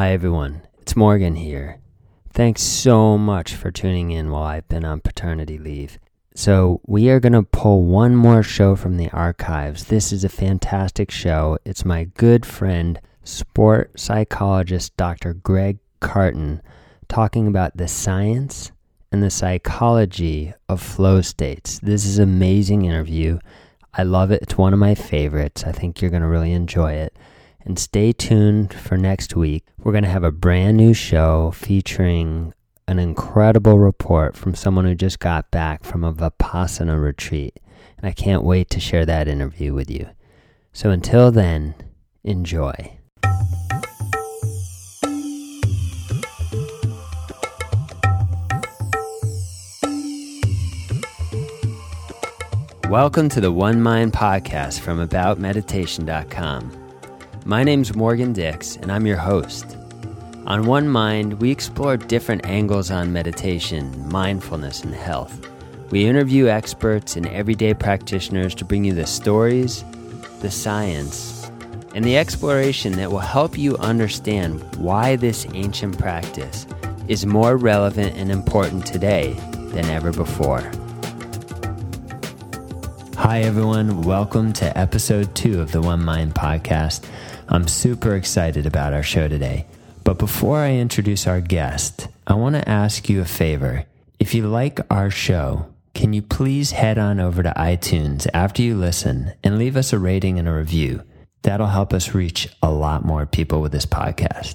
Hi, everyone. It's Morgan here. Thanks so much for tuning in while I've been on paternity leave. So, we are going to pull one more show from the archives. This is a fantastic show. It's my good friend, sport psychologist Dr. Greg Cartin, talking about the science and the psychology of flow states. This is an amazing interview. I love it. It's one of my favorites. I think you're going to really enjoy it. And stay tuned for next week. We're going to have a brand new show featuring an incredible report from someone who just got back from a Vipassana retreat. And I can't wait to share that interview with you. So until then, enjoy. Welcome to the One Mind podcast from AboutMeditation.com. My name's Morgan Dix, and I'm your host. On One Mind, we explore different angles on meditation, mindfulness, and health. We interview experts and everyday practitioners to bring you the stories, the science, and the exploration that will help you understand why this ancient practice is more relevant and important today than ever before. Hi, everyone. Welcome to episode two of the One Mind podcast. I'm super excited about our show today. But before I introduce our guest, I want to ask you a favor. If you like our show, can you please head on over to iTunes after you listen and leave us a rating and a review? That'll help us reach a lot more people with this podcast.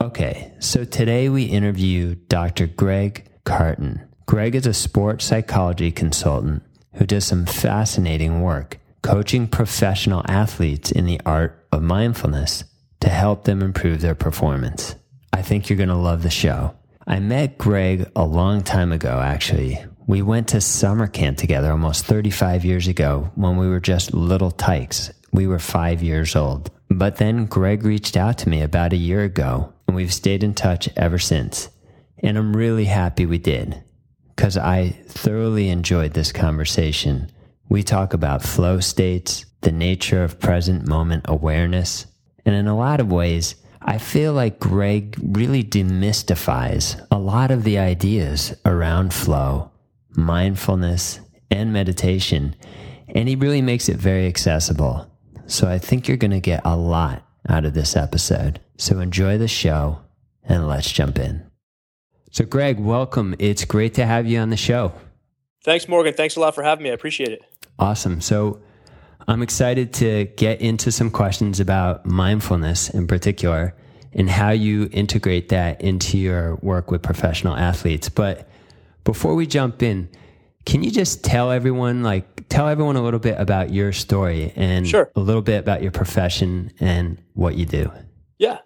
Okay, so today we interview Dr. Greg Cartin. Greg is a sports psychology consultant who does some fascinating work coaching professional athletes in the art of mindfulness to help them improve their performance. I think you're going to love the show. I met Greg a long time ago, actually. We went to summer camp together almost 35 years ago when we were just little tykes. We were five years old. But then Greg reached out to me about a year ago, and we've stayed in touch ever since. And I'm really happy we did because I thoroughly enjoyed this conversation. We talk about flow states, the nature of present moment awareness, and in a lot of ways, I feel like Greg really demystifies a lot of the ideas around flow, mindfulness, and meditation, and he really makes it very accessible. So I think you're going to get a lot out of this episode. So enjoy the show and let's jump in. So, Greg, welcome. It's great to have you on the show. Thanks, Morgan. Thanks a lot for having me. I appreciate it. Awesome. So, I'm excited to get into some questions about mindfulness in particular and how you integrate that into your work with professional athletes. But before we jump in, can you just tell everyone, like, tell everyone a little bit about your story and sure. a little bit about your profession and what you do? Yeah.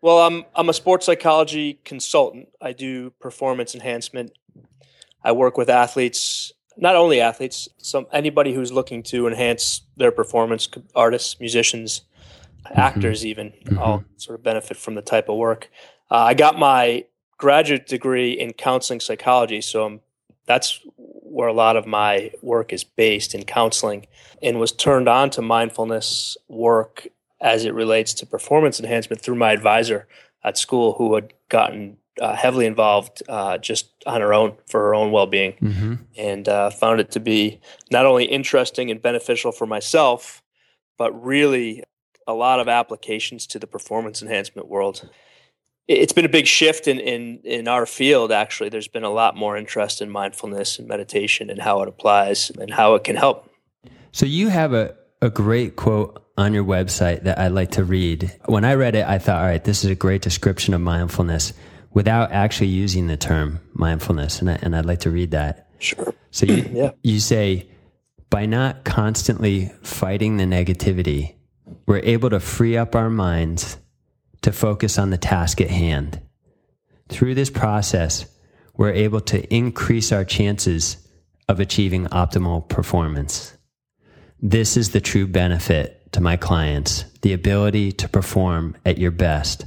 Well, I'm I'm a sports psychology consultant. I do performance enhancement. I work with athletes, not only athletes, some anybody who's looking to enhance their performance, artists, musicians, mm-hmm. actors, even mm-hmm. all sort of benefit from the type of work. Uh, I got my graduate degree in counseling psychology, so I'm, that's where a lot of my work is based in counseling, and was turned on to mindfulness work as it relates to performance enhancement through my advisor at school who had gotten uh, heavily involved uh, just on her own for her own well-being. Mm-hmm. and uh, found it to be not only interesting and beneficial for myself but really a lot of applications to the performance enhancement world. It's been a big shift in, in, in our field actually. There's been a lot more interest in mindfulness and meditation and how it applies and how it can help. So you have a, a great quote on your website that I'd like to read. When I read it, I thought, all right, this is a great description of mindfulness without actually using the term mindfulness. And, I, and I'd like to read that. Sure. So you, yeah. you say, by not constantly fighting the negativity, we're able to free up our minds to focus on the task at hand. Through this process, we're able to increase our chances of achieving optimal performance. This is the true benefit to my clients the ability to perform at your best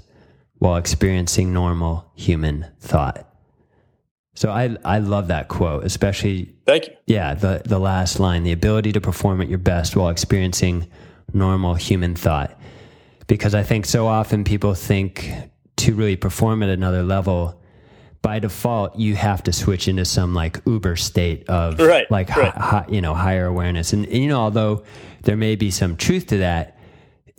while experiencing normal human thought. So I I love that quote, especially Thank you. Yeah, the the last line, the ability to perform at your best while experiencing normal human thought. Because I think so often people think to really perform at another level, by default, you have to switch into some like uber state of right, like right. Hi, hi, you know higher awareness, and, and you know although there may be some truth to that,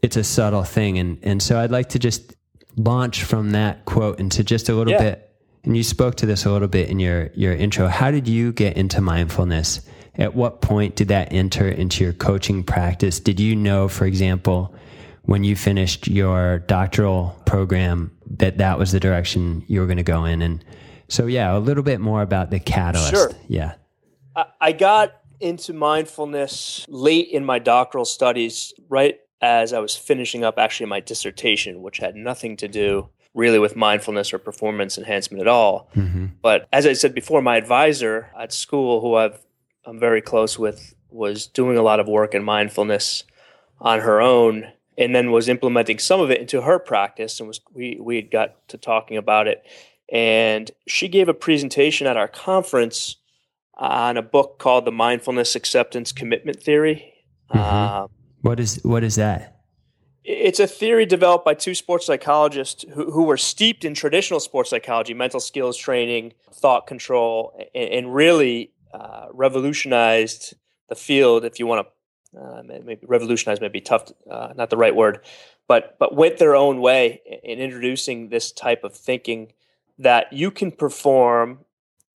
it's a subtle thing, and and so I'd like to just launch from that quote into just a little Yeah. bit. And you spoke to this a little bit in your your intro. How did you get into mindfulness? At what point did that enter into your coaching practice? Did you know, for example, when you finished your doctoral program, that that was the direction you were going to go in? And so, yeah, a little bit more about the catalyst. Sure. Yeah. I, I got into mindfulness late in my doctoral studies, right as I was finishing up actually my dissertation, which had nothing to do really with mindfulness or performance enhancement at all. hmm But as I said before, my advisor at school, who I've, I'm very close with, was doing a lot of work in mindfulness on her own, and then was implementing some of it into her practice. And was we we had got to talking about it, and she gave a presentation at our conference on a book called The Mindfulness Acceptance Commitment Theory. Mhm. Uh, What is what is that? it's a theory developed by two sports psychologists who, who were steeped in traditional sports psychology, mental skills training, thought control, and, and really uh, revolutionized the field. If you want to, uh, maybe revolutionize tough, uh, not the right word, but but went their own way in introducing this type of thinking that you can perform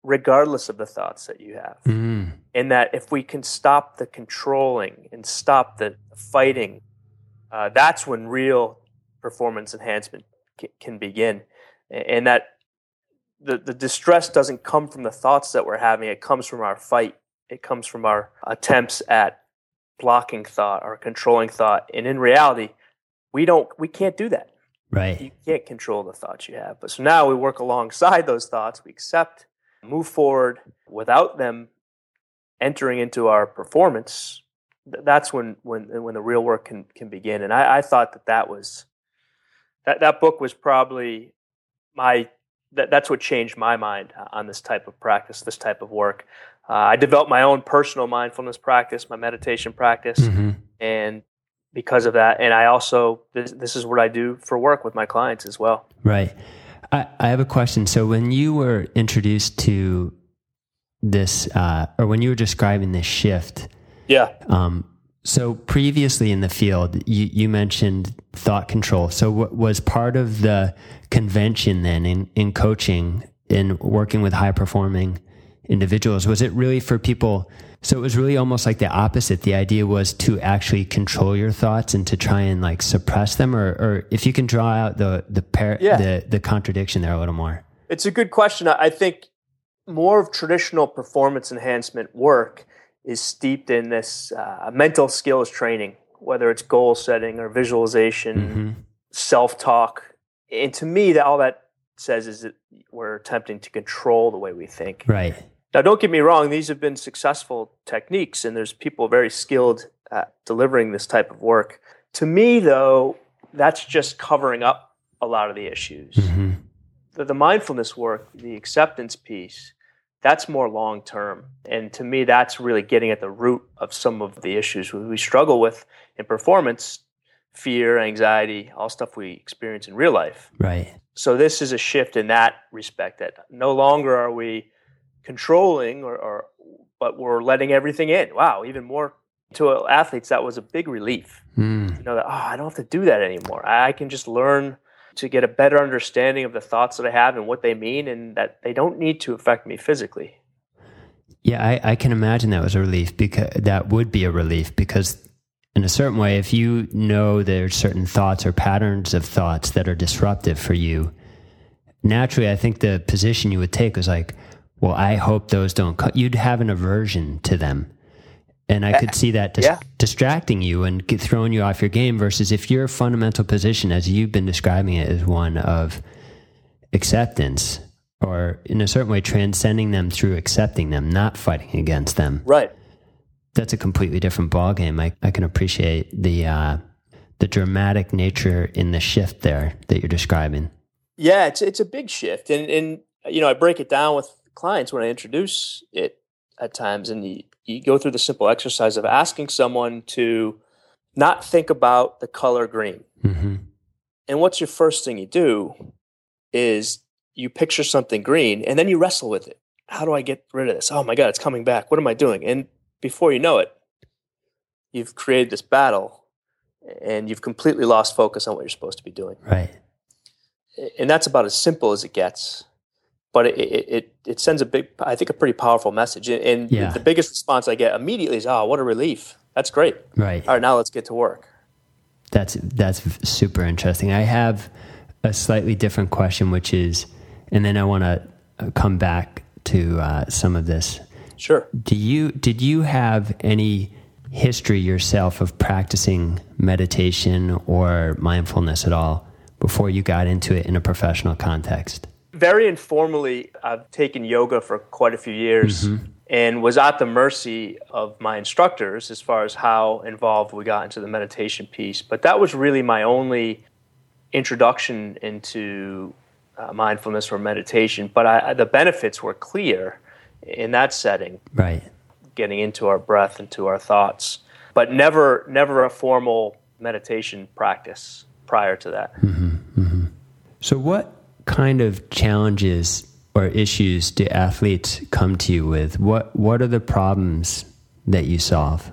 regardless of the thoughts that you have Mm. and that if we can stop the controlling and stop the fighting, uh, that's when real performance enhancement c- can begin. And that the, the distress doesn't come from the thoughts that we're having, it comes from our fight. It comes from our attempts at blocking thought or controlling thought. And in reality, we don't we can't do that Right. you can't control the thoughts you have. But so now we work alongside those thoughts. We accept, move forward without them entering into our performance. That's when when when the real work can can begin. And I, I thought that that was that that book was probably my that, that's what changed my mind on this type of practice, this type of work. Uh, I developed my own personal mindfulness practice, my meditation practice hmm and because of that and i also this, this is what i do for work with my clients as well Right. I, I have a question. So when you were introduced to this, uh, or when you were describing this shift, yeah um, so previously in the field, you, you mentioned thought control. So what was part of the convention then in, in coaching, in working with high performing individuals? Was it really for people? So it was really almost like the opposite. The idea was to actually control your thoughts and to try and like suppress them, or, or if you can draw out the the par- Yeah. the the contradiction there a little more. it's a good question i think more of traditional performance enhancement work is steeped in this uh, mental skills training whether it's goal setting or visualization hmm self-talk and to me that all that says is that we're attempting to control the way we think Right. Now, don't get me wrong; these have been successful techniques, and there's people very skilled at delivering this type of work. To me, though, that's just covering up a lot of the issues. hmm The, the mindfulness work, the acceptance piece, that's more long term, and to me, that's really getting at the root of some of the issues we we struggle with in performance: fear, anxiety, all stuff we experience in real life Right. so this is a shift in that respect that no longer are we controlling or, or but we're letting everything in. Wow even more to athletes that was a big relief. Mm. you know that oh i don't have to do that anymore. I can just learn to get a better understanding of the thoughts that i have and what they mean and that they don't need to affect me physically. Yeah, I, I can imagine that was a relief because that would be a relief because in a certain way, if you know there's certain thoughts or patterns of thoughts that are disruptive for you, naturally, I think the position you would take was like, well, I hope those don't cut. You'd have an aversion to them. And I could see that dis- Yeah. distracting you and throwing you off your game versus if your fundamental position, as you've been describing it, is one of acceptance or in a certain way transcending them through accepting them, not fighting against them. right That's a completely different ballgame. I, I can appreciate the uh, the dramatic nature in the shift there that you're describing. Yeah, it's it's a big shift, and and you know I break it down with clients when I introduce it at times, and you, you go through the simple exercise of asking someone to not think about the color green. hmm And what's your first thing you do? is you picture something green and then you wrestle with it. How do I get rid of this? Oh my God, it's coming back. What am I doing? And before you know it, you've created this battle and you've completely lost focus on what you're supposed to be doing. Right. And that's about as simple as it gets. But it, it, it, sends a big, I think, a pretty powerful message. And Yeah. the biggest response I get immediately is, oh, what a relief. That's great. Right. All right, now let's get to work. That's that's super interesting. I have a slightly different question, which is, and then I want to come back to uh, some of this. Sure. Do you did you have any history yourself of practicing meditation or mindfulness at all before you got into it in a professional context? Very informally, I've taken yoga for quite a few years mm-hmm. and was at the mercy of my instructors as far as how involved we got into the meditation piece. But that was really my only introduction into uh, mindfulness or meditation. But I, the benefits were clear in that setting, Right. getting into our breath, into our thoughts, but never, never a formal meditation practice prior to that. Mm-hmm. Mm-hmm. So, what kind of challenges or issues do athletes come to you with? What What are the problems that you solve?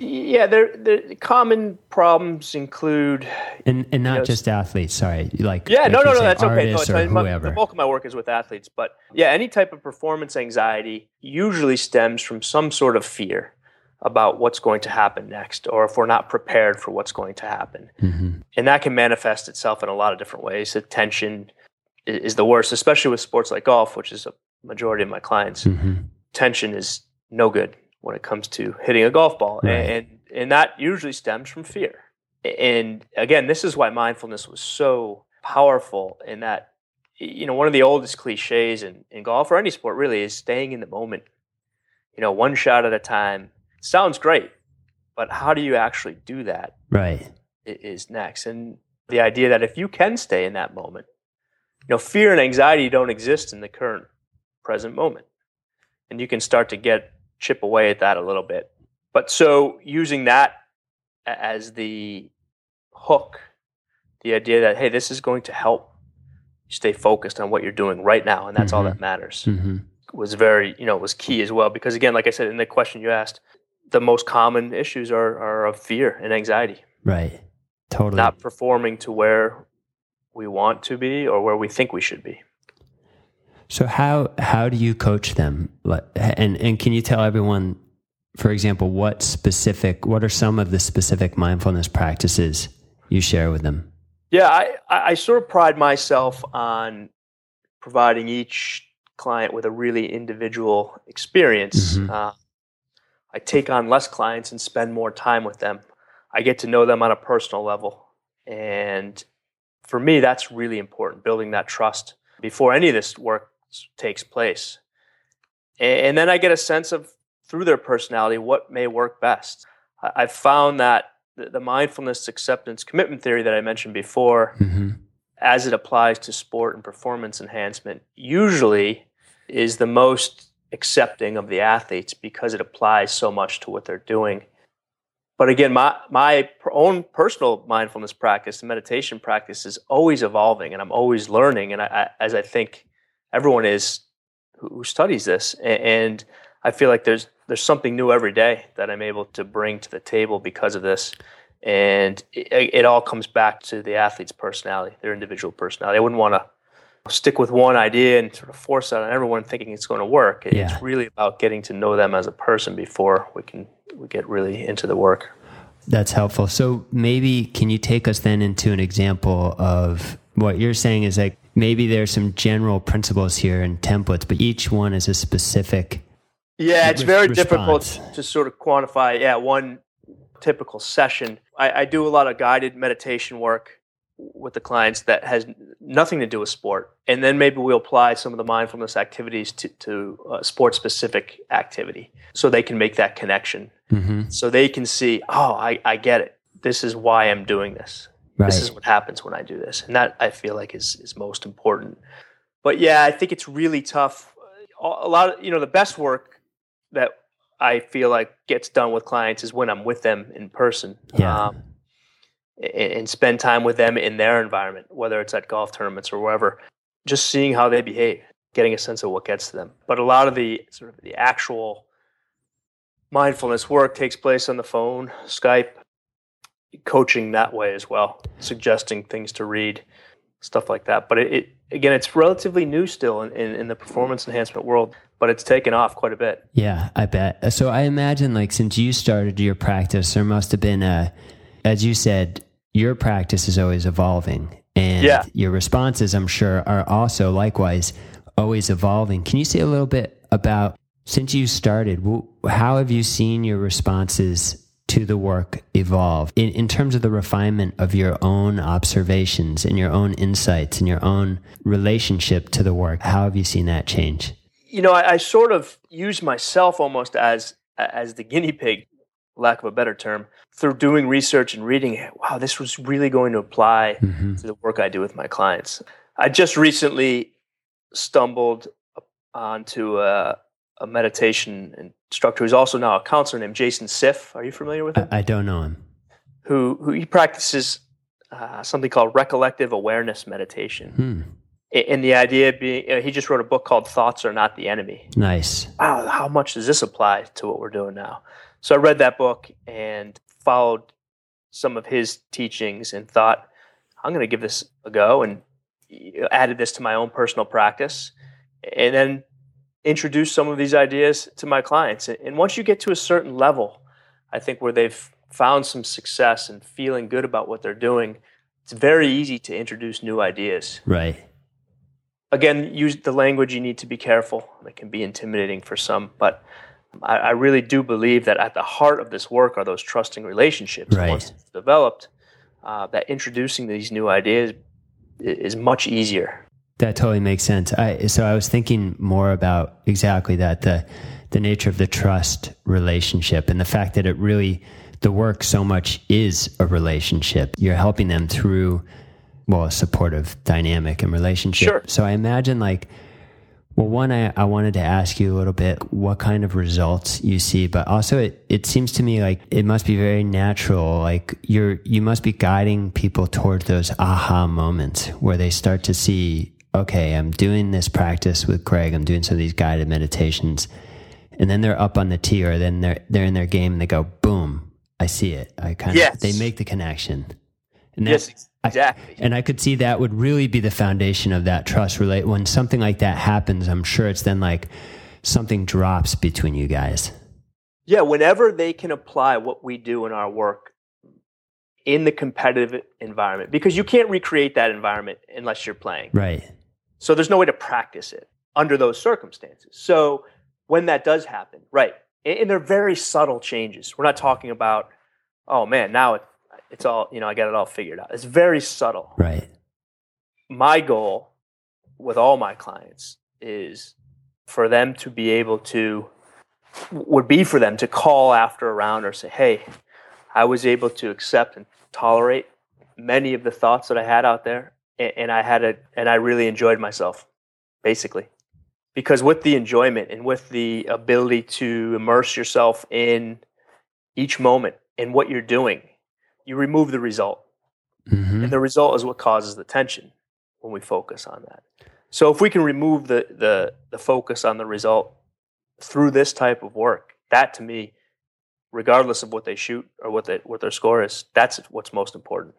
Yeah, there, the common problems include And and not Yes. just athletes. Sorry, like Yeah, like no, no, no, that's okay. No, it's or. My- whoever. the bulk of my work is with athletes, but yeah, any type of performance anxiety usually stems from some sort of fear about what's going to happen next, or if we're not prepared for what's going to happen, Mhm. and that can manifest itself in a lot of different ways. I- is the worst, especially with sports like golf, which is a majority of my clients. Mhm. Tension is no good when it comes to hitting a golf ball, Right. and and that usually stems from fear. And again, this is why mindfulness was so powerful in that, you know, one of the oldest cliches in, in golf or any sport really is staying in the moment. You know, one shot at a time. Sounds great, but how do you actually do that Right. is next. And the idea that if you can stay in that moment, you know, fear and anxiety don't exist in the current present moment. And you can start to get chip away at that a little bit. But so using that as the hook, the idea that, hey, this is going to help you stay focused on what you're doing right now, and that's all Mhm. that matters hmm was very, you know, was key as well. Because again, like I said in the question you asked, the most common issues are, are of fear and anxiety Right. Totally. not performing to where we want to be or where we think we should be. So how how do you coach them? And and can you tell everyone, for example, what specific what are some of the specific mindfulness practices you share with them? Yeah, I, I sort of pride myself on providing each client with a really individual experience. Mhm. Uh, I take on less clients and spend more time with them. I get to know them on a personal level. And for me, that's really important, building that trust before any of this work takes place. And then I get a sense of, through their personality, what may work best. I- I've found that the the mindfulness acceptance commitment theory that I mentioned before, hmm as it applies to sport and performance enhancement, usually is the most accepting of the athletes because it applies so much to what they're doing. But again, my my own personal mindfulness practice, the meditation practice, is always evolving, and I'm always learning. And I, I, as I think everyone is who, studies this, and I feel like there's there's something new every day that I'm able to bring to the table because of this. And it, it all comes back to the athlete's personality, their individual personality. I wouldn't want to stick with one idea and sort of force that on everyone thinking it's going to work. It- Yeah. It's really about getting to know them as a person before we can we get really into the work. That's helpful. So maybe can you take us then into an example of what you're saying is like maybe there's some general principles here and templates, but each one is a specific Yeah, it's Res- very response. difficult to sort of quantify. Yeah, one typical session. I, I do a lot of guided meditation work with the clients that has nothing to do with sport, and then maybe we'll apply some of the mindfulness activities to, to uh, sport specific activity, so they can make that connection, hmm so they can see, oh, I, I get it. This is why I'm doing this. right. This is what happens when I do this, and that I feel like is is most important. But yeah, I think it's really tough. A a lot of you know the best work that I feel like gets done with clients is when I'm with them in person. Yeah. Um, and, spend time with them in their environment, whether it's at golf tournaments or wherever. just seeing how they behave, getting a sense of what gets to them. But a lot of the sort of the actual mindfulness work takes place on the phone, Skype, coaching that way as well, suggesting things to read, stuff like that. But it, it again, it's relatively new still in, in, in, the performance enhancement world, but it's taken off quite a bit. Yeah, I bet. So I imagine, like, since you started your practice, there must have been a, as you said, your practice is always evolving. And yeah. your responses, I'm sure, are also likewise always evolving. Can you say a little bit about since you started, how have you seen your responses to the work evolve in, in terms of the refinement of your own observations and your own insights and your own relationship to the work? How have you seen that change? You know, I, I sort of use myself almost as as the guinea pig, lack of a better term, through doing research and reading. it, Wow, this was really going to apply mm-hmm. to the work I do with my clients. I just recently stumbled onto a a meditation instructor who's also now a counselor named Jason Siff. Are you familiar with him? I, don't know him. Who who he practices uh, something called recollective awareness meditation. Hmm. And the idea being, you know, he just wrote a book called "Thoughts Are Not the Enemy." Nice. Wow, how much does this apply to what we're doing now? So I read that book and followed some of his teachings and thought, I'm going to give this a go, and added this to my own personal practice. And then introduced some of these ideas to my clients. And once you get to a certain level, I think where they've found some success and feeling good about what they're doing, it's very easy to introduce new ideas. Right. Again, use the language you need to be careful. It can be intimidating for some, but I, I really do believe that at the heart of this work are those trusting relationships. Right. Once it's developed, uh, that introducing these new ideas is much easier. That totally makes sense. I, so I was thinking more about exactly that the the nature of the trust relationship and the fact that it really the work so much is a relationship. You're helping them through well a supportive dynamic and relationship. Sure. So I imagine like well one I, I wanted to ask you a little bit what kind of results you see, but also it, it seems to me like it must be very natural. Like you're you must be guiding people towards those aha moments where they start to see okay, I'm doing this practice with Greg. I'm doing some of these guided meditations. And then they're up on the tee or then they're, they're in their game and they go, boom, I see it. I kind yes. of, they make the connection. And yes, exactly. I, and I could see that would really be the foundation of that trust relate. When something like that happens, I'm sure it's then like something drops between you guys. Yeah. Whenever they can apply what we do in our work in the competitive environment, because you can't recreate that environment unless you're playing. Right so there's no way to practice it under those circumstances. So when that does happen, right, and they're very subtle changes. We're not talking about, oh man, now it, it's all, you know, I got it all figured out. It's very subtle. Right. My goal with all my clients is for them to be able to, would be for them to call after a round or say, hey, I was able to accept and tolerate many of the thoughts that I had out there and I had a and I really enjoyed myself, basically, because with the enjoyment and with the ability to immerse yourself in each moment and what you're doing, you remove the result, mm-hmm. and the result is what causes the tension when we focus on that. So if we can remove the the the focus on the result through this type of work, that to me, regardless of what they shoot or what they, what their score is, that's what's most important.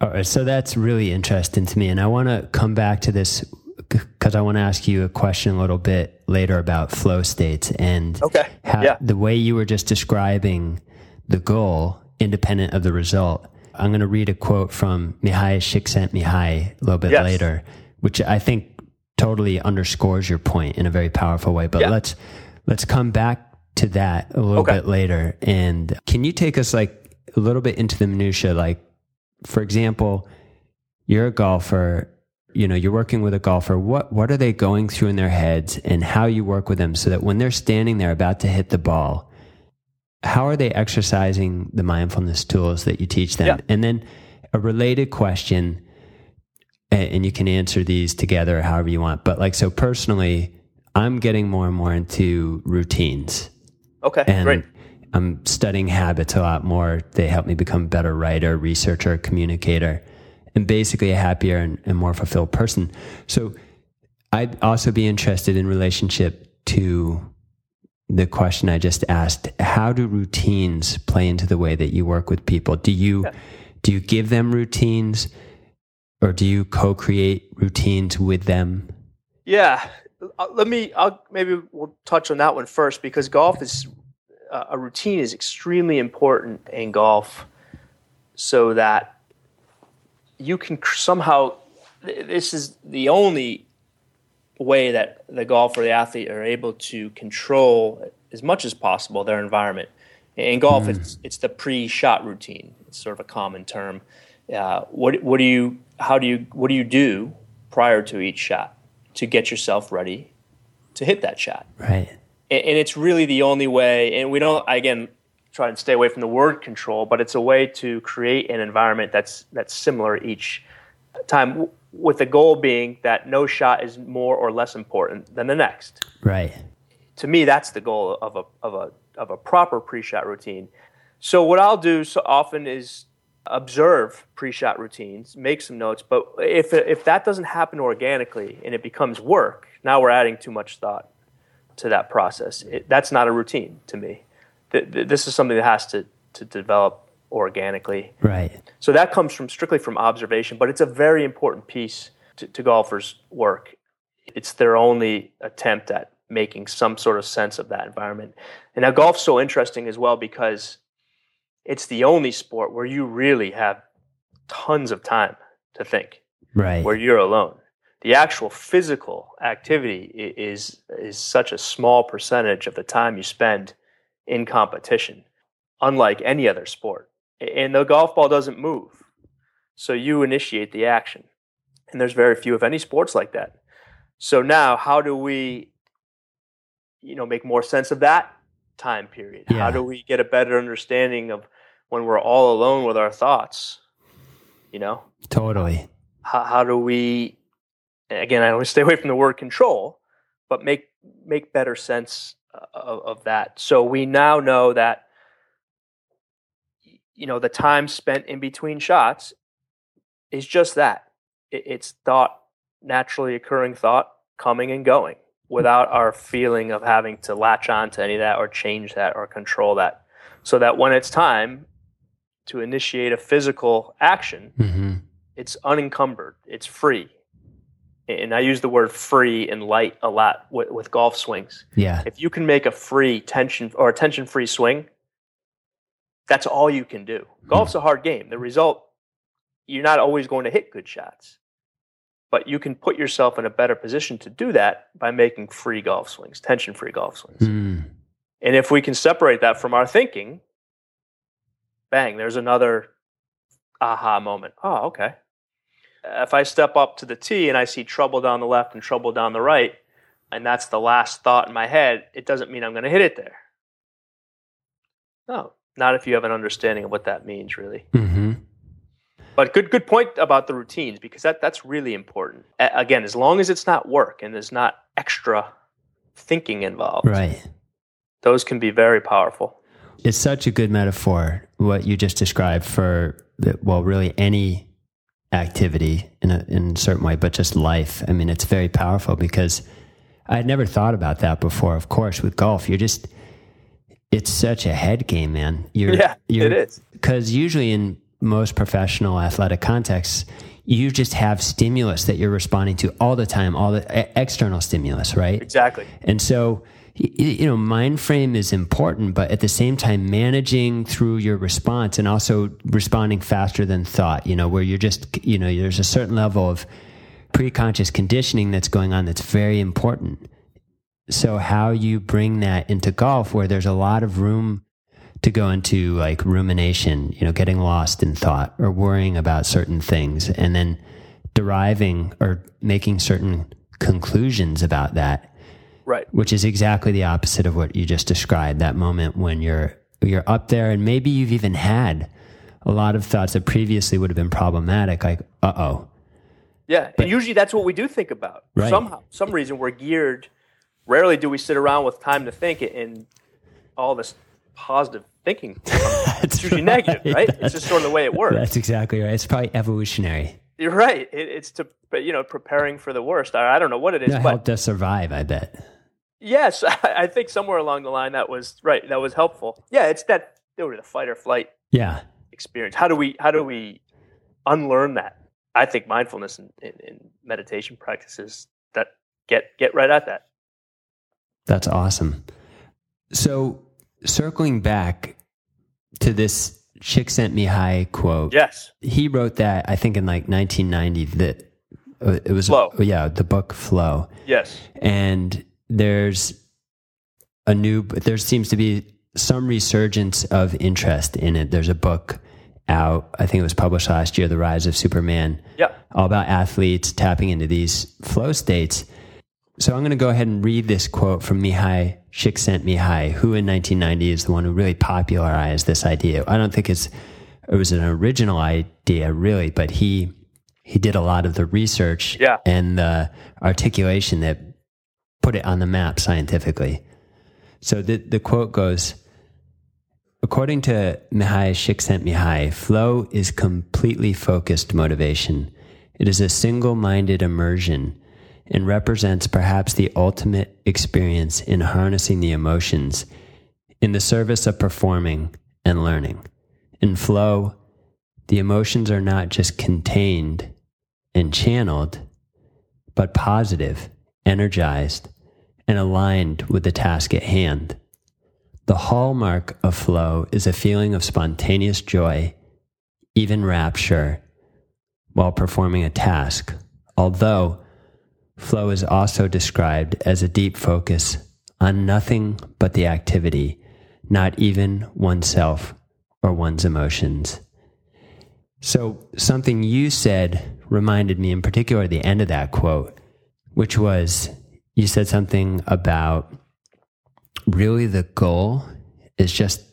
All right, so that's really interesting to me, and I want to come back to this because I want to ask you a question a little bit later about flow states and okay. how, yeah. the way you were just describing the goal, independent of the result. I'm going to read a quote from Mihai Csikszentmihalyi a little bit yes. later, which I think totally underscores your point in a very powerful way. But yeah. let's let's come back to that a little okay. bit later. And can you take us like a little bit into the minutia, like for example, you're a golfer, you know, you're working with a golfer. What what are they going through in their heads and how you work with them so that when they're standing there about to hit the ball, how are they exercising the mindfulness tools that you teach them? Yeah. And then a related question and you can answer these together however you want. But like so personally, I'm getting more and more into routines. Okay, and great. I'm studying habits a lot more. They help me become a better writer, researcher, communicator. and basically a happier and, and more fulfilled person. So I'd also be interested in relationship to the question I just asked. How do routines play into the way that you work with people? Do you yeah. do you give them routines or do you co-create routines with them? Yeah. Uh, let me I'll maybe we'll touch on that one first because golf is uh, a routine is extremely important in golf so that you can somehow this is the only way that the golfer or the athlete are able to control as much as possible their environment. In golf, mm. it's it's the pre-shot routine. It's sort of a common term. Uh, what what do you how do you what do you do prior to each shot to get yourself ready to hit that shot? Right. And, and it's really the only way. And we don't again try and stay away from the word control, but it's a way to create an environment that's that's similar each time with the goal being that no shot is more or less important than the next. Right. To me, that's the goal of a of a of a proper pre-shot routine. So what I'll do so often is observe pre-shot routines, make some notes. But if if that doesn't happen organically and it becomes work, now we're adding too much thought to that process. It, that's not a routine to me. This is something that has to to develop organically. Right. So that comes from strictly from observation, but it's a very important piece to, to golfers' work. It's their only attempt at making some sort of sense of that environment. And now golf's so interesting as well because it's the only sport where you really have tons of time to think. Right. Where you're alone. The actual physical activity is is such a small percentage of the time you spend in competition, unlike any other sport and the golf ball doesn't move. So you initiate the action. And there's very few, if any, sports like that. So now, how do we, you know, make more sense of that time period? Yeah. How do we get a better understanding of when we're all alone with our thoughts? You know, totally. How, how do we? Again, I always stay away from the word control, but make make better sense uh, of, of that. So we now know that you know the time spent in between shots is just that it's thought naturally occurring thought coming and going without our feeling of having to latch on to any of that or change that or control that so that when it's time to initiate a physical action mm-hmm. it's unencumbered it's free and I use the word free and light a lot with, with golf swings. Yeah. If you can make a free tension or a tension free swing, that's all you can do. Golf's a hard game. The result, you're not always going to hit good shots, but you can put yourself in a better position to do that by making free golf swings, tension free golf swings. Mm. And if we can separate that from our thinking, bang, there's another aha moment. Oh, okay. If I step up to the tee and I see trouble down the left and trouble down the right, and that's the last thought in my head, it doesn't mean I'm going to hit it there. No, not if you have an understanding of what that means, really. Mm-hmm. But good, good point about the routines because that that's really important. A- again, as long as it's not work and there's not extra thinking involved, right? Those can be very powerful. It's such a good metaphor what you just described for well, really any activity in a in a certain way, but just life. I mean, it's very powerful because I had never thought about that before. Of course, with golf, you're just it's such a head game, man. You're, yeah, you're, it is. Because usually in most professional athletic contexts, you just have stimulus that you're responding to all the time, all the external stimulus, right? Exactly. And so, you know, mind frame is important, but at the same time, managing through your response and also responding faster than thought, you know, where you're just, you know, there's a certain level of preconscious conditioning that's going on that's very important. So how you bring that into golf where there's a lot of room to go into like rumination, you know, getting lost in thought or worrying about certain things and then deriving or making certain conclusions about that. Right. Which is exactly the opposite of what you just described, that moment when you're you're up there and maybe you've even had a lot of thoughts that previously would have been problematic like uh-oh. Yeah, but, and usually that's what we do think about. Right. Somehow, some reason we're geared rarely do we sit around with time to think it and all this positive thinking. it's usually right. negative, right? That's, it's just sort of the way it works. That's exactly right. It's probably evolutionary. You're right. It, it's to but you know preparing for the worst. I, I don't know what it is. It helped us survive. I bet. Yes, I think somewhere along the line that was right. That was helpful. Yeah, it's that the fight or flight. Yeah. Experience. How do we how do we unlearn that? I think mindfulness and, and, and meditation practices that get get right at that. That's awesome. So circling back to this Csikszentmihalyi quote. Yes. He wrote that I think in like 1990 that uh, it was Flow. yeah, the book Flow. Yes. And there's a new there seems to be some resurgence of interest in it. There's a book out, I think it was published last year, The Rise of Superman. Yeah. All about athletes tapping into these flow states. So I'm going to go ahead and read this quote from Mihai Csikszentmihalyi, who in 1990 is the one who really popularized this idea. I don't think it's it was an original idea really, but he he did a lot of the research yeah. and the articulation that put it on the map scientifically. So the the quote goes According to Mihai Csikszentmihalyi, flow is completely focused motivation. It is a single-minded immersion and represents perhaps the ultimate experience in harnessing the emotions in the service of performing and learning. In flow, the emotions are not just contained and channeled, but positive, energized, and aligned with the task at hand. The hallmark of flow is a feeling of spontaneous joy, even rapture, while performing a task, although Flow is also described as a deep focus on nothing but the activity, not even oneself or one's emotions. So, something you said reminded me, in particular, the end of that quote, which was you said something about really the goal is just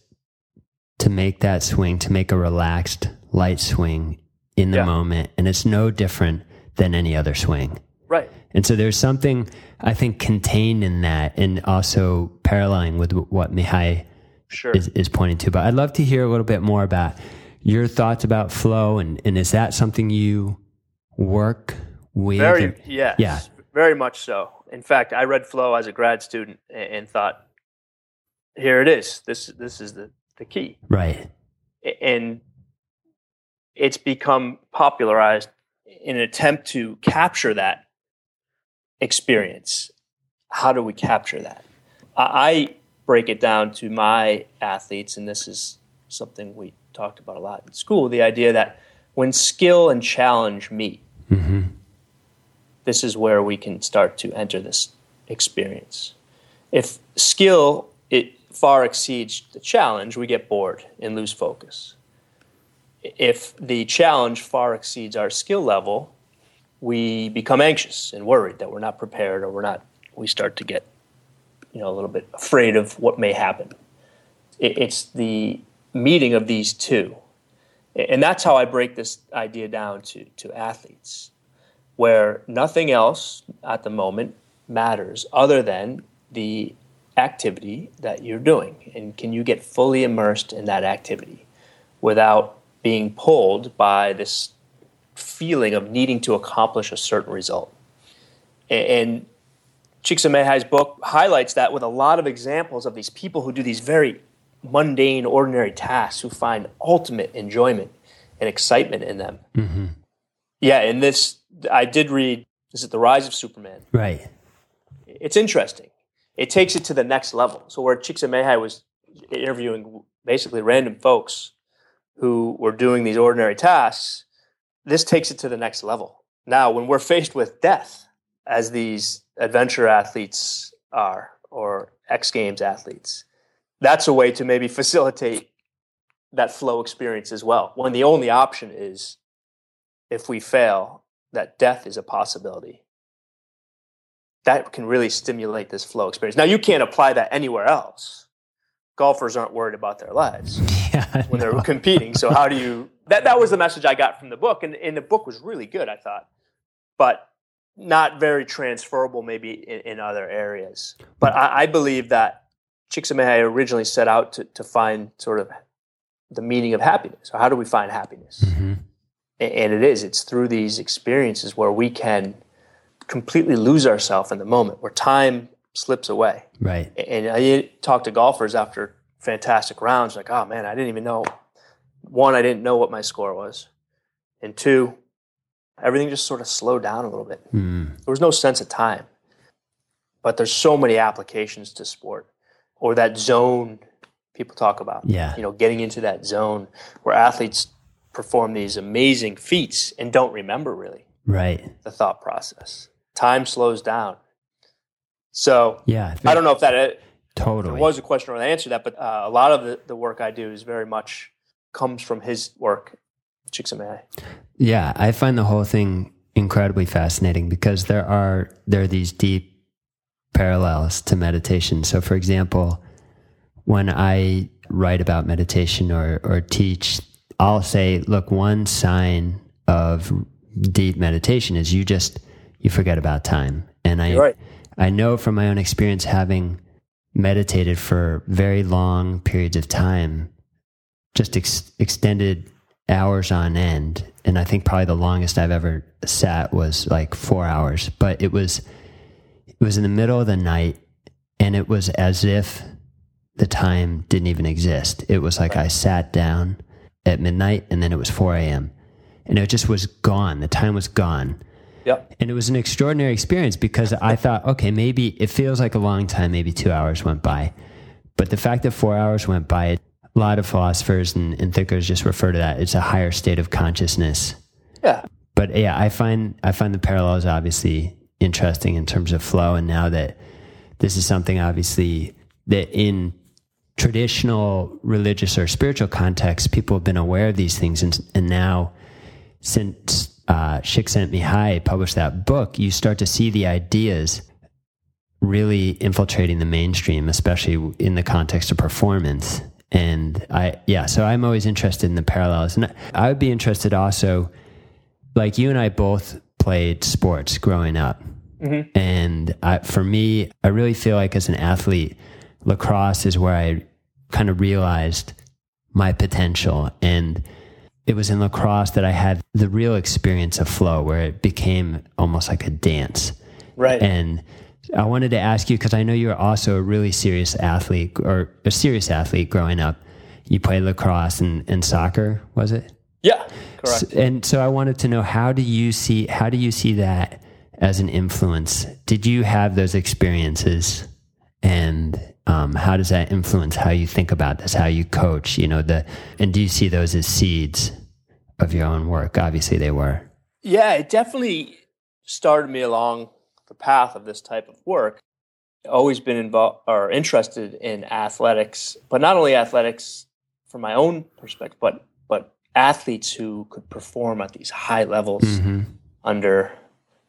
to make that swing, to make a relaxed, light swing in the yeah. moment. And it's no different than any other swing. Right. And so there's something I think contained in that and also paralleling with what Mihai sure. is, is pointing to. But I'd love to hear a little bit more about your thoughts about flow and, and is that something you work with? Very, or, yes, yeah. Very much so. In fact, I read flow as a grad student and, and thought, here it is. This, this is the, the key. Right. And it's become popularized in an attempt to capture that experience. How do we capture that? I break it down to my athletes, and this is something we talked about a lot in school the idea that when skill and challenge meet, mm-hmm. this is where we can start to enter this experience. If skill it far exceeds the challenge, we get bored and lose focus. If the challenge far exceeds our skill level, we become anxious and worried that we're not prepared or we're not we start to get you know a little bit afraid of what may happen. It, it's the meeting of these two. And that's how i break this idea down to, to athletes where nothing else at the moment matters other than the activity that you're doing. And can you get fully immersed in that activity without being pulled by this feeling of needing to accomplish a certain result. And Csikszentmihalyi's book highlights that with a lot of examples of these people who do these very mundane, ordinary tasks who find ultimate enjoyment and excitement in them. Mm-hmm. Yeah, and this, I did read, is it The Rise of Superman? Right. It's interesting. It takes it to the next level. So, where Csikszentmihalyi was interviewing basically random folks who were doing these ordinary tasks, this takes it to the next level. Now, when we're faced with death, as these adventure athletes are, or X Games athletes, that's a way to maybe facilitate that flow experience as well. When the only option is if we fail, that death is a possibility. That can really stimulate this flow experience. Now, you can't apply that anywhere else. Golfers aren't worried about their lives yeah, when they're competing. So, how do you that that was the message I got from the book, and, and the book was really good, I thought, but not very transferable maybe in, in other areas. But I, I believe that Csikszentmihalyi originally set out to, to find sort of the meaning of happiness. Or how do we find happiness? Mm-hmm. And it is, it's through these experiences where we can completely lose ourselves in the moment, where time slips away. Right. And I talk to golfers after fantastic rounds, like, oh man, I didn't even know. One, I didn't know what my score was. And two, everything just sort of slowed down a little bit. Mm. There was no sense of time. But there's so many applications to sport or that zone people talk about. Yeah. You know, getting into that zone where athletes perform these amazing feats and don't remember really Right. the thought process. Time slows down. So Yeah. I don't know if that uh, Totally. was a question or an answer to that, but uh, a lot of the, the work I do is very much comes from his work, Csikszentmihalyi. Yeah, I find the whole thing incredibly fascinating because there are there are these deep parallels to meditation. So for example, when I write about meditation or or teach, I'll say, look, one sign of deep meditation is you just you forget about time. And I right. I know from my own experience having meditated for very long periods of time, just ex- extended hours on end. And I think probably the longest I've ever sat was like four hours, but it was, it was in the middle of the night and it was as if the time didn't even exist. It was like I sat down at midnight and then it was 4 a.m. and it just was gone. The time was gone. Yep. And it was an extraordinary experience because I thought, okay, maybe it feels like a long time, maybe two hours went by. But the fact that four hours went by, a lot of philosophers and, and thinkers just refer to that. It's a higher state of consciousness. Yeah. But yeah, I find I find the parallels obviously interesting in terms of flow. And now that this is something obviously that in traditional religious or spiritual contexts, people have been aware of these things. And, and now since uh, Csikszentmihalyi published that book, you start to see the ideas really infiltrating the mainstream, especially in the context of performance. And I, yeah, so I'm always interested in the parallels. And I would be interested also, like you and I both played sports growing up. Mm-hmm. And I, for me, I really feel like as an athlete, lacrosse is where I kind of realized my potential. And it was in lacrosse that I had the real experience of flow where it became almost like a dance. Right. And I wanted to ask you because I know you were also a really serious athlete or a serious athlete growing up. You played lacrosse and, and soccer, was it? yeah. Correct. S- And so I wanted to know how do you see how do you see that as an influence? Did you have those experiences, and um, how does that influence how you think about this, how you coach? You know the and do you see those as seeds of your own work? Obviously, they were. Yeah, it definitely started me along the path of this type of work. Always been involved or interested in athletics, but not only athletics from my own perspective, but but athletes who could perform at these high levels mm-hmm. under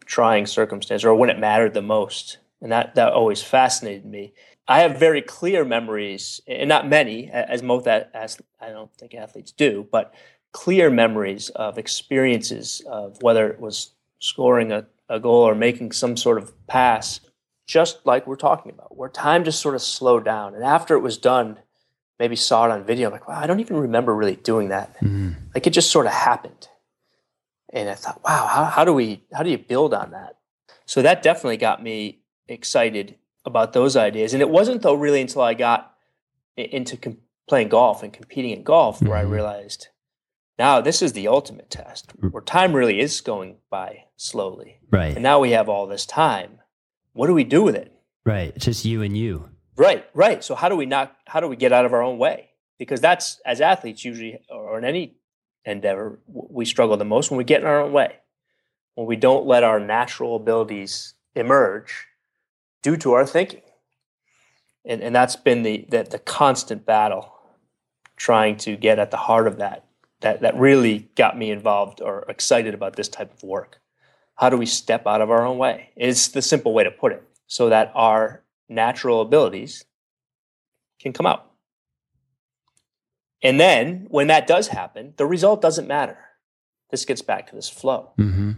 trying circumstances or when it mattered the most. And that, that always fascinated me. I have very clear memories, and not many, as most as I don't think athletes do, but clear memories of experiences of whether it was scoring a, a goal or making some sort of pass, just like we're talking about, where time just sort of slowed down. And after it was done, maybe saw it on video, I'm like, wow, I don't even remember really doing that. Like it just sort of happened. And I thought, wow, how, how do we, how do you build on that? So that definitely got me excited about those ideas. And it wasn't though really until I got into com- playing golf and competing in golf where I Mhm. realized now this is the ultimate test where time really is going by slowly. Right, And now we have all this time. What do we do with it? right. It's just you and you. Right, right. So how do we not? How do we get out of our own way? Because that's as athletes usually, or in any endeavor, we struggle the most when we get in our own way, when we don't let our natural abilities emerge due to our thinking, and and that's been the the, the constant battle, trying to get at the heart of that. That that really got me involved or excited about this type of work. How do we step out of our own way? It's the simple way to put it, so that our natural abilities can come out. And then when that does happen, the result doesn't matter. This gets back to this flow Mm-hmm.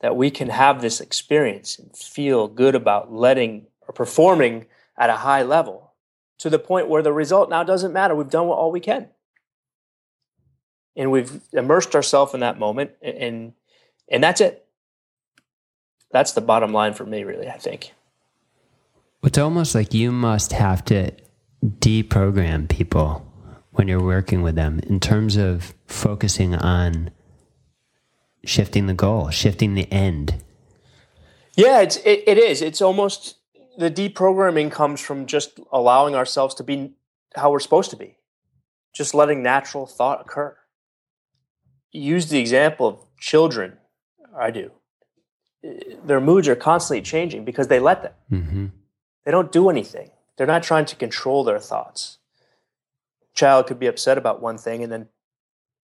that we can have this experience and feel good about letting or performing at a high level to the point where the result now doesn't matter. We've done all we can. And we've immersed ourselves in that moment and and that's it. That's the bottom line for me really, I think. It's almost like you must have to deprogram people when you're working with them in terms of focusing on shifting the goal, shifting the end. Yeah, it's it, it is. It's almost the deprogramming comes from just allowing ourselves to be how we're supposed to be, just letting natural thought occur. Use the example of children. I do. Their moods are constantly changing because they let them. Mm-hmm. They don't do anything. They're not trying to control their thoughts. Child could be upset about one thing, and then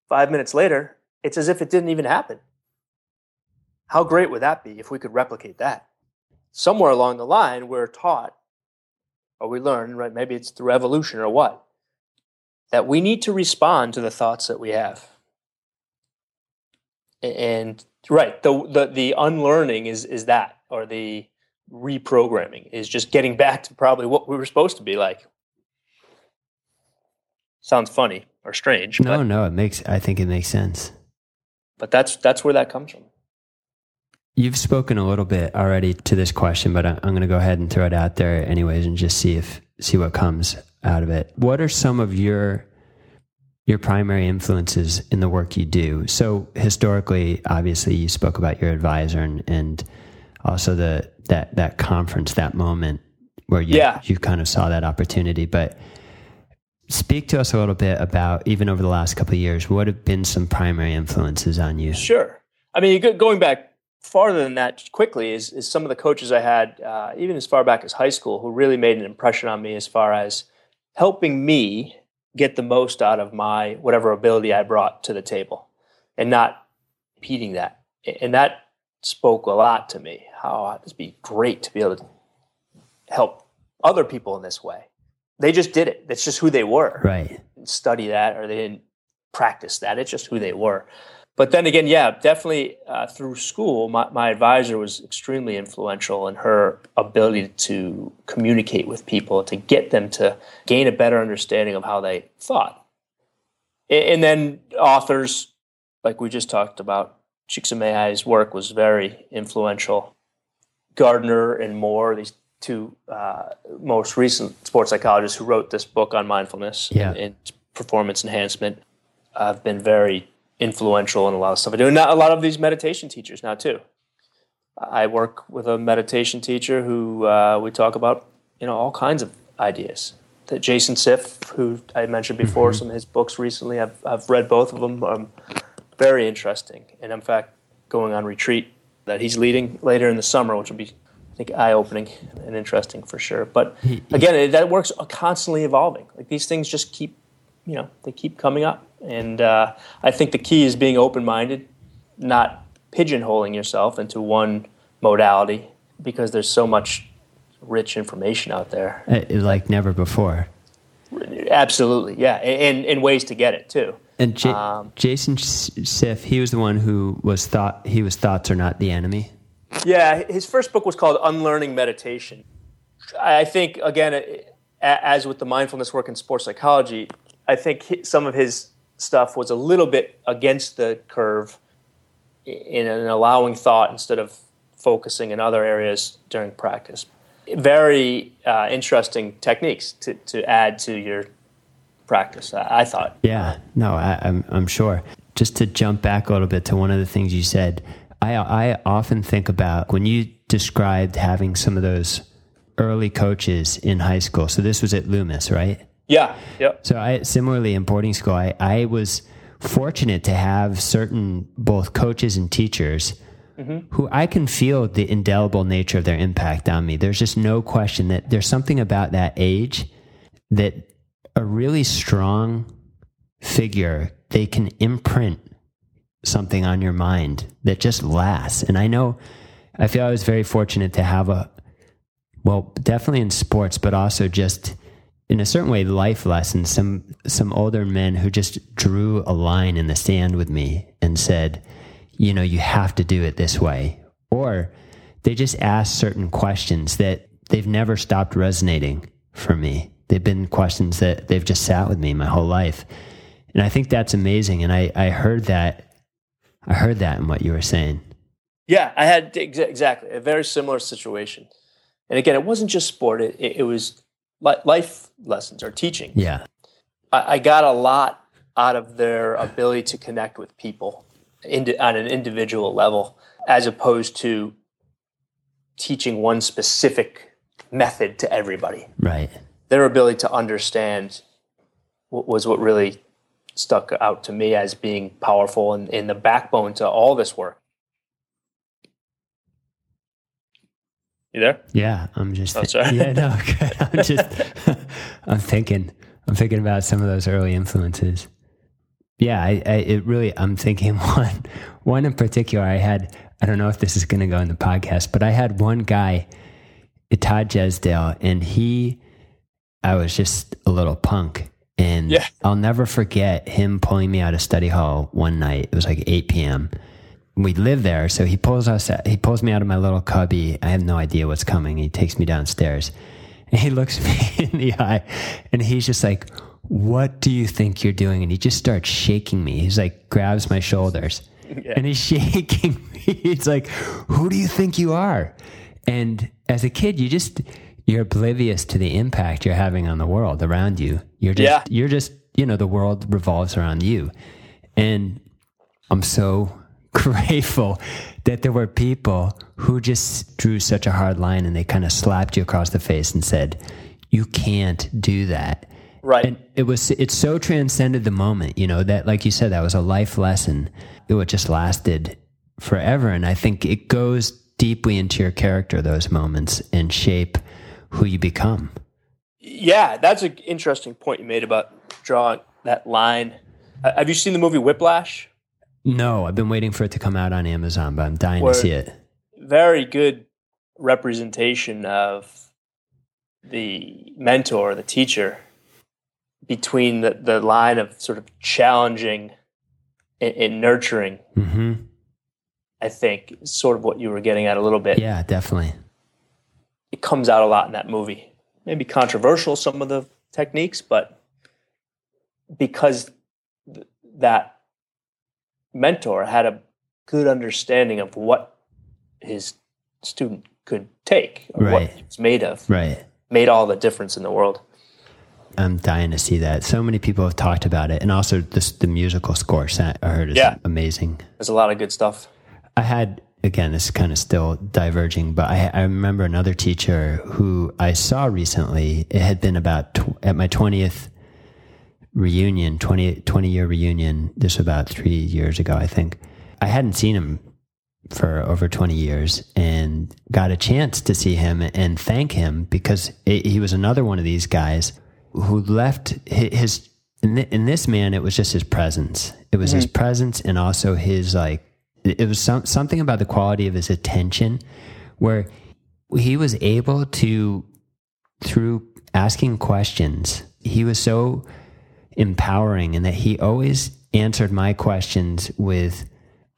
five minutes later, it's as if it didn't even happen. How great would that be if we could replicate that? somewhere along the line we're taught or we learn, right? Maybe it's through evolution or what, that we need to respond to the thoughts that we have. And right, the the, the unlearning is is that, or the reprogramming is just getting back to probably what we were supposed to be like. Sounds funny or strange. No, but, no, it makes. I think it makes sense. But that's that's where that comes from. You've spoken a little bit already to this question, but I'm going to go ahead and throw it out there anyways and just see if see what comes out of it. What are some of your your primary influences in the work you do? So historically, obviously, you spoke about your advisor and, and also the that that conference, that moment where you yeah. you kind of saw that opportunity. But speak to us a little bit about even over the last couple of years, what have been some primary influences on you? Sure. I mean, going back farther than that quickly is, is some of the coaches I had, uh, even as far back as high school, who really made an impression on me as far as helping me get the most out of my whatever ability I brought to the table and not repeating that. And that spoke a lot to me. How it'd be great to be able to help other people in this way. They just did it. That's just who they were. Right. Study that or they didn't practice that. It's just who they were but then again, yeah, definitely uh, through school, my, my advisor was extremely influential in her ability to communicate with people, to get them to gain a better understanding of how they thought. And, and then authors, like we just talked about, Csikszentmihalyi's work was very influential. Gardner and Moore, these two uh, most recent sports psychologists who wrote this book on mindfulness yeah. and, and performance enhancement, have been very influential in a lot of stuff I do. And a lot of these meditation teachers now too. I work with a meditation teacher who uh, we talk about, you know, all kinds of ideas. That Jason Siff, who I mentioned before, mm-hmm. some of his books recently, I've, I've read both of them. Um, very interesting, and in fact, going on retreat that he's leading later in the summer, which will be, I think, eye opening and interesting for sure. But again, that works constantly evolving. Like these things just keep, you know, they keep coming up. And uh, I think the key is being open minded, not pigeonholing yourself into one modality because there's so much rich information out there. Uh, like never before. Absolutely, yeah, and, and ways to get it too. And J- um, Jason Siff, he was the one who was thought he was thoughts are not the enemy. Yeah, his first book was called Unlearning Meditation. I think again, as with the mindfulness work in sports psychology, I think some of his stuff was a little bit against the curve in, allowing thought instead of focusing in other areas during practice. Very uh, interesting techniques to, to add to your practice, I, I thought. Yeah, no, I, I'm, I'm sure. Just to jump back a little bit to one of the things you said, I, I often think about when you described having some of those early coaches in high school. So this was at Loomis, right? Yeah. Yeah. So I similarly in boarding school, I, I was fortunate to have certain both coaches and teachers mm-hmm. who I can feel the indelible nature of their impact on me. There's just no question that there's something about that age that a really strong figure, they can imprint something on your mind that just lasts. And I know I feel I was very fortunate to have a well, definitely in sports, but also just in a certain way life lessons some some older men who just drew a line in the sand with me and said you know you have to do it this way or they just asked certain questions that they've never stopped resonating for me They've been questions that they've just sat with me my whole life. And I think that's amazing. And I, I heard that, I heard that in what you were saying. Yeah, I had exactly a very similar situation. And again, it wasn't just sport, it, it, it was life lessons or teaching. Yeah. I, I, got a lot out of their ability to connect with people on an individual level as opposed to teaching one specific method to everybody. Right. Their ability to understand was what really stuck out to me as being powerful and in the backbone to all this work. You there? Yeah, I'm just. Oh, sorry. Yeah, no, good. I'm just. I'm thinking. I'm thinking about some of those early influences. Yeah, I, I, it really. I'm thinking one, one in particular. I had. I don't know if this is going to go in the podcast, but I had one guy, Todd Jesdale, and he. I was just a little punk, and yeah. I'll never forget him pulling me out of study hall one night. It was like 8 p.m we live there. So he pulls us, he pulls me out of my little cubby. I have no idea what's coming. He takes me downstairs and he looks me in the eye and he's just like, what do you think you're doing? And he just starts shaking me. He's like, grabs my shoulders yeah. and he's shaking me. He's like, who do you think you are? And as a kid, you just, you're oblivious to the impact you're having on the world around you. You're just, yeah. you're just, you know, the world revolves around you. And I'm so grateful that there were people who just drew such a hard line and they kind of slapped you across the face and said, "You can't do that." Right. And it was it so transcended the moment, you know, that like you said that was a life lesson. It just lasted forever and I think it goes deeply into your character those moments and shape who you become. Yeah, that's an interesting point you made about drawing that line. Uh, have you seen the movie Whiplash? No, I've been waiting for it to come out on Amazon, but I'm dying to see it. Very good representation of the mentor, the teacher, between the, the line of sort of challenging and, and nurturing. Mm-hmm. I think sort of what you were getting at a little bit. Yeah, definitely. It comes out a lot in that movie. Maybe controversial some of the techniques, but because th- that mentor had a good understanding of what his student could take or right. what it's made of. Right. Made all the difference in the world. I'm dying to see that. So many people have talked about it, and also this, the musical score. I heard is yeah. amazing. There's a lot of good stuff. I had again. This is kind of still diverging, but I, I remember another teacher who I saw recently. It had been about tw- at my twentieth reunion, 20, 20 year reunion. This was about three years ago, I think. I hadn't seen him for over 20 years and got a chance to see him and thank him because it, he was another one of these guys who left his, in, in this man, it was just his presence. It was mm-hmm. his presence and also his like, it was some, something about the quality of his attention where he was able to, through asking questions, he was so empowering and that he always answered my questions with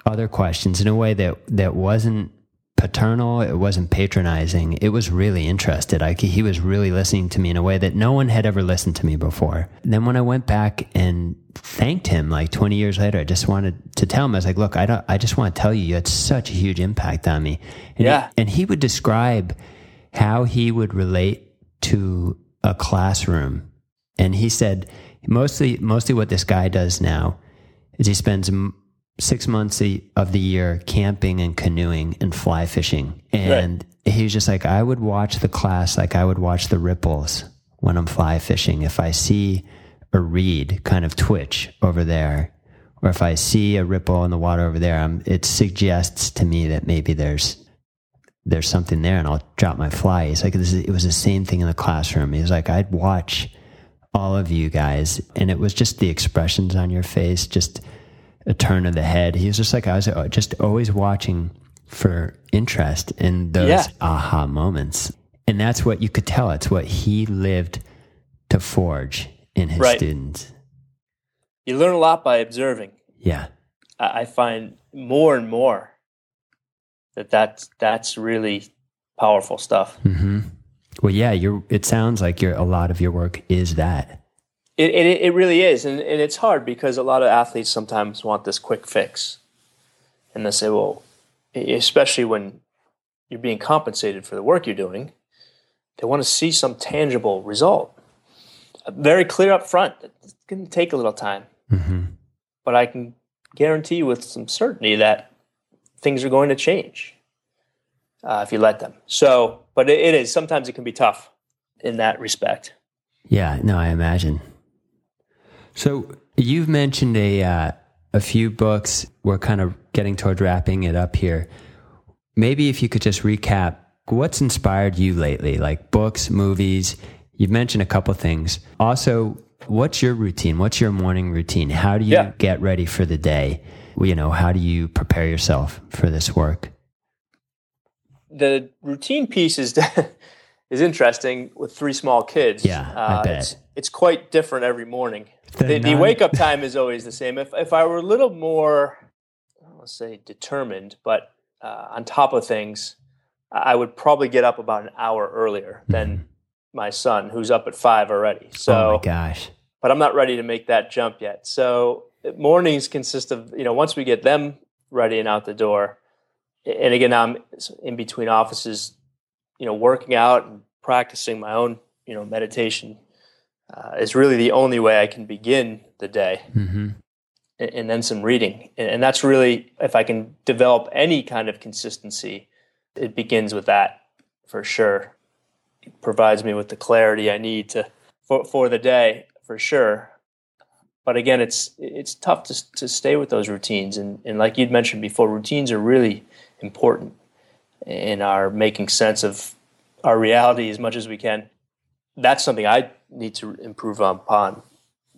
other questions in a way that that wasn't paternal it wasn't patronizing it was really interested. Like he was really listening to me in a way that no one had ever listened to me before. Then when i went back and thanked him like 20 years later i just wanted to tell him i was like look i don't i just want to tell you you had such a huge impact on me. And yeah. he, and he would describe how he would relate to a classroom. And he said mostly mostly what this guy does now is he spends six months of the year camping and canoeing and fly fishing. And right. he's just like i would watch the class like i would watch the ripples when i'm fly fishing. If i see a reed kind of twitch over there or if i see a ripple in the water over there I'm, it suggests to me that maybe there's there's something there and i'll drop my fly. He's like it was the same thing in the classroom. He's like i'd watch all of you guys. And it was just the expressions on your face, just a turn of the head. He was just like, I was uh, just always watching for interest in those yeah. aha moments. And that's what you could tell. It's what he lived to forge in his right. students. You learn a lot by observing. Yeah. I find more and more that that's, that's really powerful stuff. Mm-hmm. Well, yeah, you're. It sounds like your a lot of your work is that. It, it, it really is. And, and it's hard because a lot of athletes sometimes want this quick fix. And they say, well, especially when you're being compensated for the work you're doing, they want to see some tangible result. Very clear up front. It's going to take a little time. Mm-hmm. But I can guarantee you with some certainty that things are going to change uh, if you let them. So, but it, it is. Sometimes it can be tough in that respect. Yeah, no, I imagine. So you've mentioned a uh, a few books. We're kind of getting toward wrapping it up here. Maybe if you could just recap what's inspired you lately, like books, movies. You've mentioned a couple things. Also, what's your routine? What's your morning routine? How do you Yeah. get ready for the day? You know, how do you prepare yourself for this work? The routine piece is is interesting with three small kids. Yeah, I bet. It's, it's quite different every morning. The The, the wake up time is always the same. If if I were a little more, let's say, determined, but uh, on top of things, I would probably get up about an hour earlier than my son, who's up at five already. So oh my gosh. but I'm not ready to make that jump yet. So mornings consist of you know once we get them ready and out the door, and again I'm in between offices, you know, working out and practicing my own you know meditation uh, is really the only way I can begin the day, hmm and, and then some reading, and, and that's really if I can develop any kind of consistency, it begins with that for sure. It provides me with the clarity I need to for for the day for sure. But again, it's it's tough to to stay with those routines, and and like you'd mentioned before, routines are really important in our making sense of our reality as much as we can. That's something I need to improve upon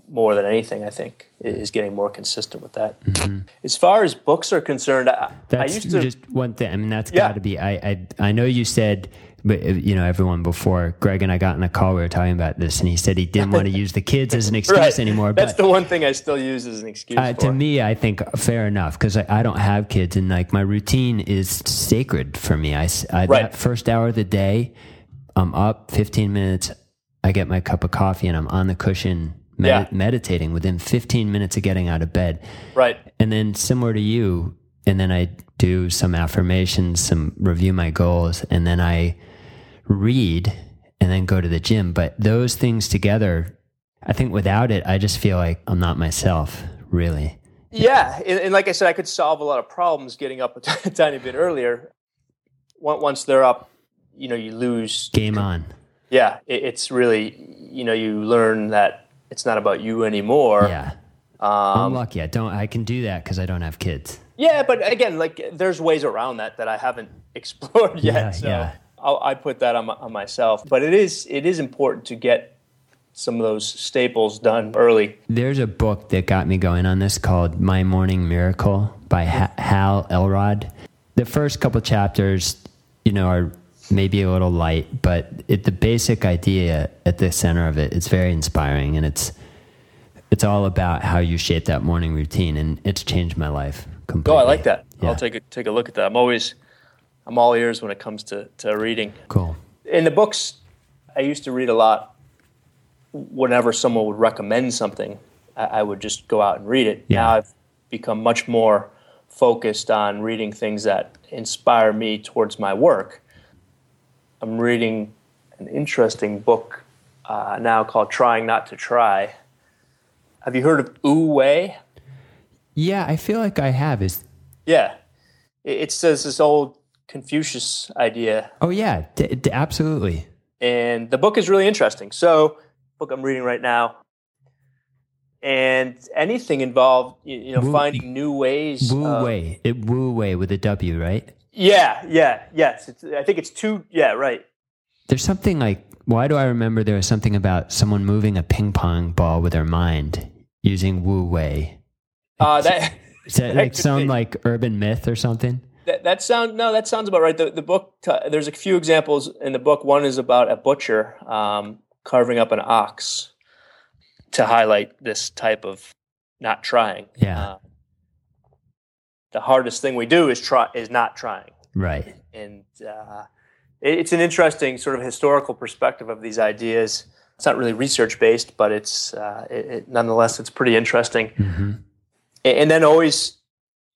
more than anything. I think is getting more consistent with that. Mm-hmm. As far as books are concerned, I, I used to just one thing. I mean, that's Yeah. got to be. I, I I know you said, but you know, everyone before Greg and I got in a call, we were talking about this, and he said he didn't want to use the kids as an excuse right anymore. That's but the one thing I still use as an excuse uh, for. to me, I think fair enough because I, I don't have kids, and like my routine is sacred for me. I, I- Right. that first hour of the day, I'm up 15 minutes. I get my cup of coffee, and I'm on the cushion med- Yeah. meditating within 15 minutes of getting out of bed. right. And then similar to you, and then I do some affirmations, some review my goals, and then I read and then go to the gym. But those things together, I think without it, I just feel like I'm not myself, really. Yeah, and, and like I said, I could solve a lot of problems getting up a t- tiny bit earlier. Once once they're up, you know, you lose. Game on. Yeah, it, it's really, you know, you learn that it's not about you anymore. Yeah. I'm Um, lucky. I don't, I can do that because I don't have kids. yeah, but again, like there's ways around that that I haven't explored yet. Yeah, so yeah. I'll, I put that on, my, on myself. But it is it is important to get some of those staples done early. There's a book that got me going on this called My Morning Miracle by ha- Hal Elrod. The first couple chapters, you know, are maybe a little light, but it, the basic idea at the center of it is very inspiring, and it's it's all about how you shape that morning routine, and it's changed my life completely. Oh, I like that. Yeah. I'll take a take a look at that. I'm always I'm all ears when it comes to, to reading. Cool. in the books, I used to read a lot. Whenever someone would recommend something, I, I would just go out and read it. Yeah. Now I've become much more focused on reading things that inspire me towards my work. I'm reading an interesting book uh, now called "Trying Not to Try." Have you heard of Wu Wei? Yeah, I feel like I have. Is Yeah, it, it says this old Confucius idea oh yeah, d- d- absolutely. and the book is really interesting. So, book I'm reading right now, and anything involved, you, you know, Wu- finding new ways. Wu of- Wei. It Wu Wei with a W, right? Yeah, yeah, yes. It's, I think it's two. Yeah, right. There's something like, why do I remember there was something about someone moving a ping pong ball with their mind using Wu Wei? Uh, that Is that That like some be. like urban myth or something? That, that sound no, that sounds about right. The the book. there's a few examples in the book. One is about a butcher um, carving up an ox to highlight this type of not trying. Yeah. Uh, the hardest thing we do is try is not trying. Right. and uh, it's an interesting sort of historical perspective of these ideas. It's not really research based, but it's uh, it, it, nonetheless it's pretty interesting. Mm-hmm. And then always,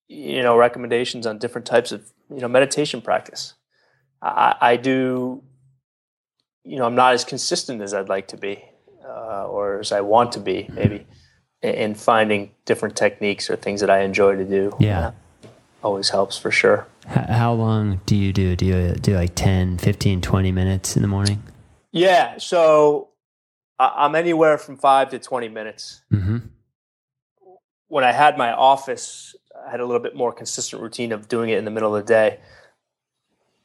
you know, recommendations on different types of you know meditation practice. I, I do, you know, I'm not as consistent as I'd like to be, uh, or as I want to be, maybe, in finding different techniques or things that I enjoy to do. Yeah, uh, always helps for sure. How long do you do? Do you do like 10, 15, 20 minutes in the morning? Yeah. So I'm anywhere from five to 20 minutes. Mm-hmm. When I had my office, had a little bit more consistent routine of doing it in the middle of the day.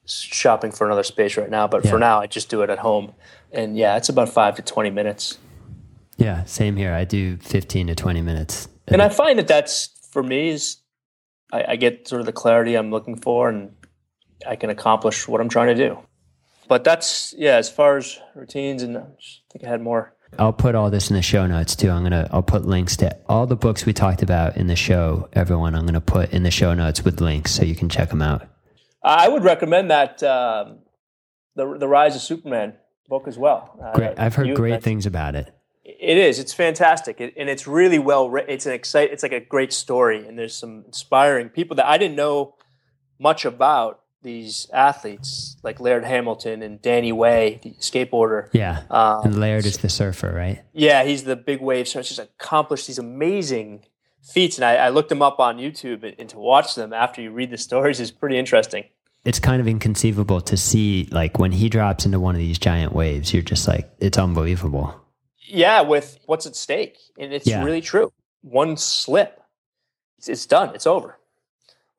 Shopping for another space right now, but yeah. for now, I just do it at home. And yeah, it's about five to 20 minutes. Yeah, same here. I do 15 to 20 minutes. And I find that that's, for me, is I, I get sort of the clarity I'm looking for and I can accomplish what I'm trying to do. But that's yeah, as far as routines and I think I had more. I'll put all this in the show notes too. I'm gonna I'll put links to all the books we talked about in the show. Everyone, I'm gonna put in the show notes with links so you can check them out. I would recommend that um, the the Rise of Superman book as well. Uh, great, I've heard great things about it. It is. It's fantastic, it, and it's really well written. It's an excite. It's like a great story, and there's some inspiring people that I didn't know much about. These athletes like Laird Hamilton and Danny Way, the skateboarder. Yeah, um, and Laird is the surfer, right? Yeah, he's the big wave surfer. Just accomplished these amazing feats, and I, I looked them up on YouTube, and, and to watch them after you read the stories is pretty interesting it's kind of inconceivable to see like when he drops into one of these giant waves you're just like it's unbelievable yeah, with what's at stake. And it's yeah. really true. One slip, it's, it's, done. It's over.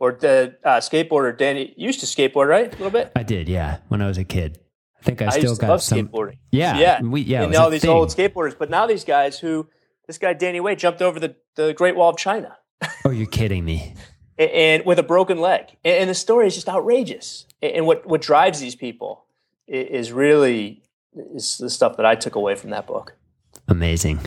Or the uh, skateboarder, Danny, used to skateboard, right? A little bit? I did, yeah. When I was a kid. I think I, I still got some. Skateboarding. Yeah. Yeah. We, yeah. And all these thing. old skateboarders. But now these guys who, this guy, Danny Way, jumped over the, the Great Wall of China. oh, you're kidding me. and, and, with a broken leg. And, and, the story is just outrageous. And, and what, what drives these people is really is the stuff that I took away from that book. Amazing.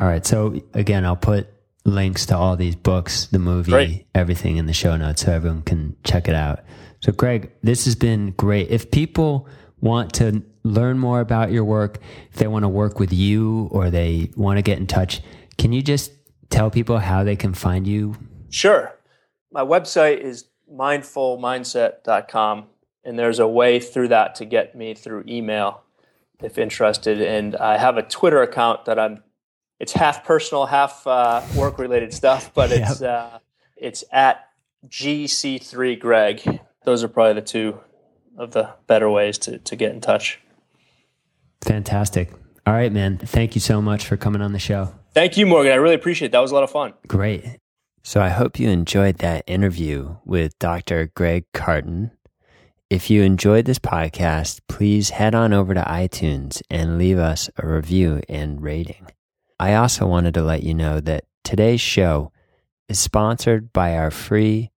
All right. So again, I'll put links to all these books, the movie, great. everything in the show notes so everyone can check it out. So Greg, this has been great. If people want to learn more about your work, if they want to work with you or they want to get in touch, can you just tell people how they can find you? Sure. My website is mindfulmindset.com and there's a way through that to get me through email if interested. And I have a Twitter account that I'm. It's half personal, half uh, work related stuff, but it's yep. uh, it's at GC3 Greg. Those are probably the two of the better ways to to get in touch. Fantastic. All right, man. Thank you so much for coming on the show. Thank you, Morgan. I really appreciate it. That was a lot of fun. Great. So I hope you enjoyed that interview with Dr. Greg Cartin. If you enjoyed this podcast, please head on over to iTunes and leave us a review and rating. I also wanted to let you know that today's show is sponsored by our free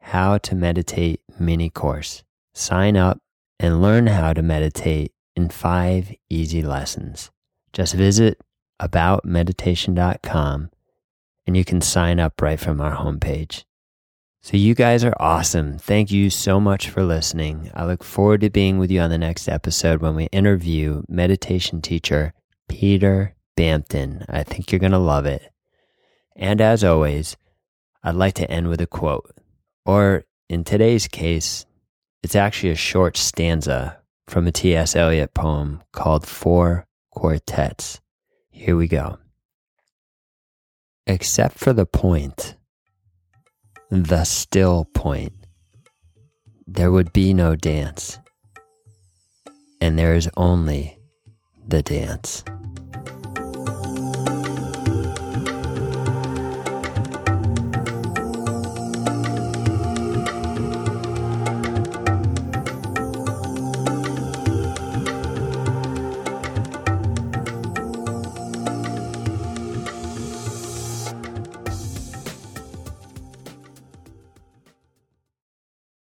How to Meditate mini course. Sign up and learn how to meditate in five easy lessons. Just visit aboutmeditation.com and you can sign up right from our homepage. So, you guys are awesome. Thank you so much for listening. I look forward to being with you on the next episode when we interview meditation teacher Peter Bampton. I think you're going to love it. And as always, I'd like to end with a quote. Or in today's case, it's actually a short stanza from a T.S. Eliot poem called Four Quartets. Here we go. Except for the point the still point, there would be no dance, and there is only the dance.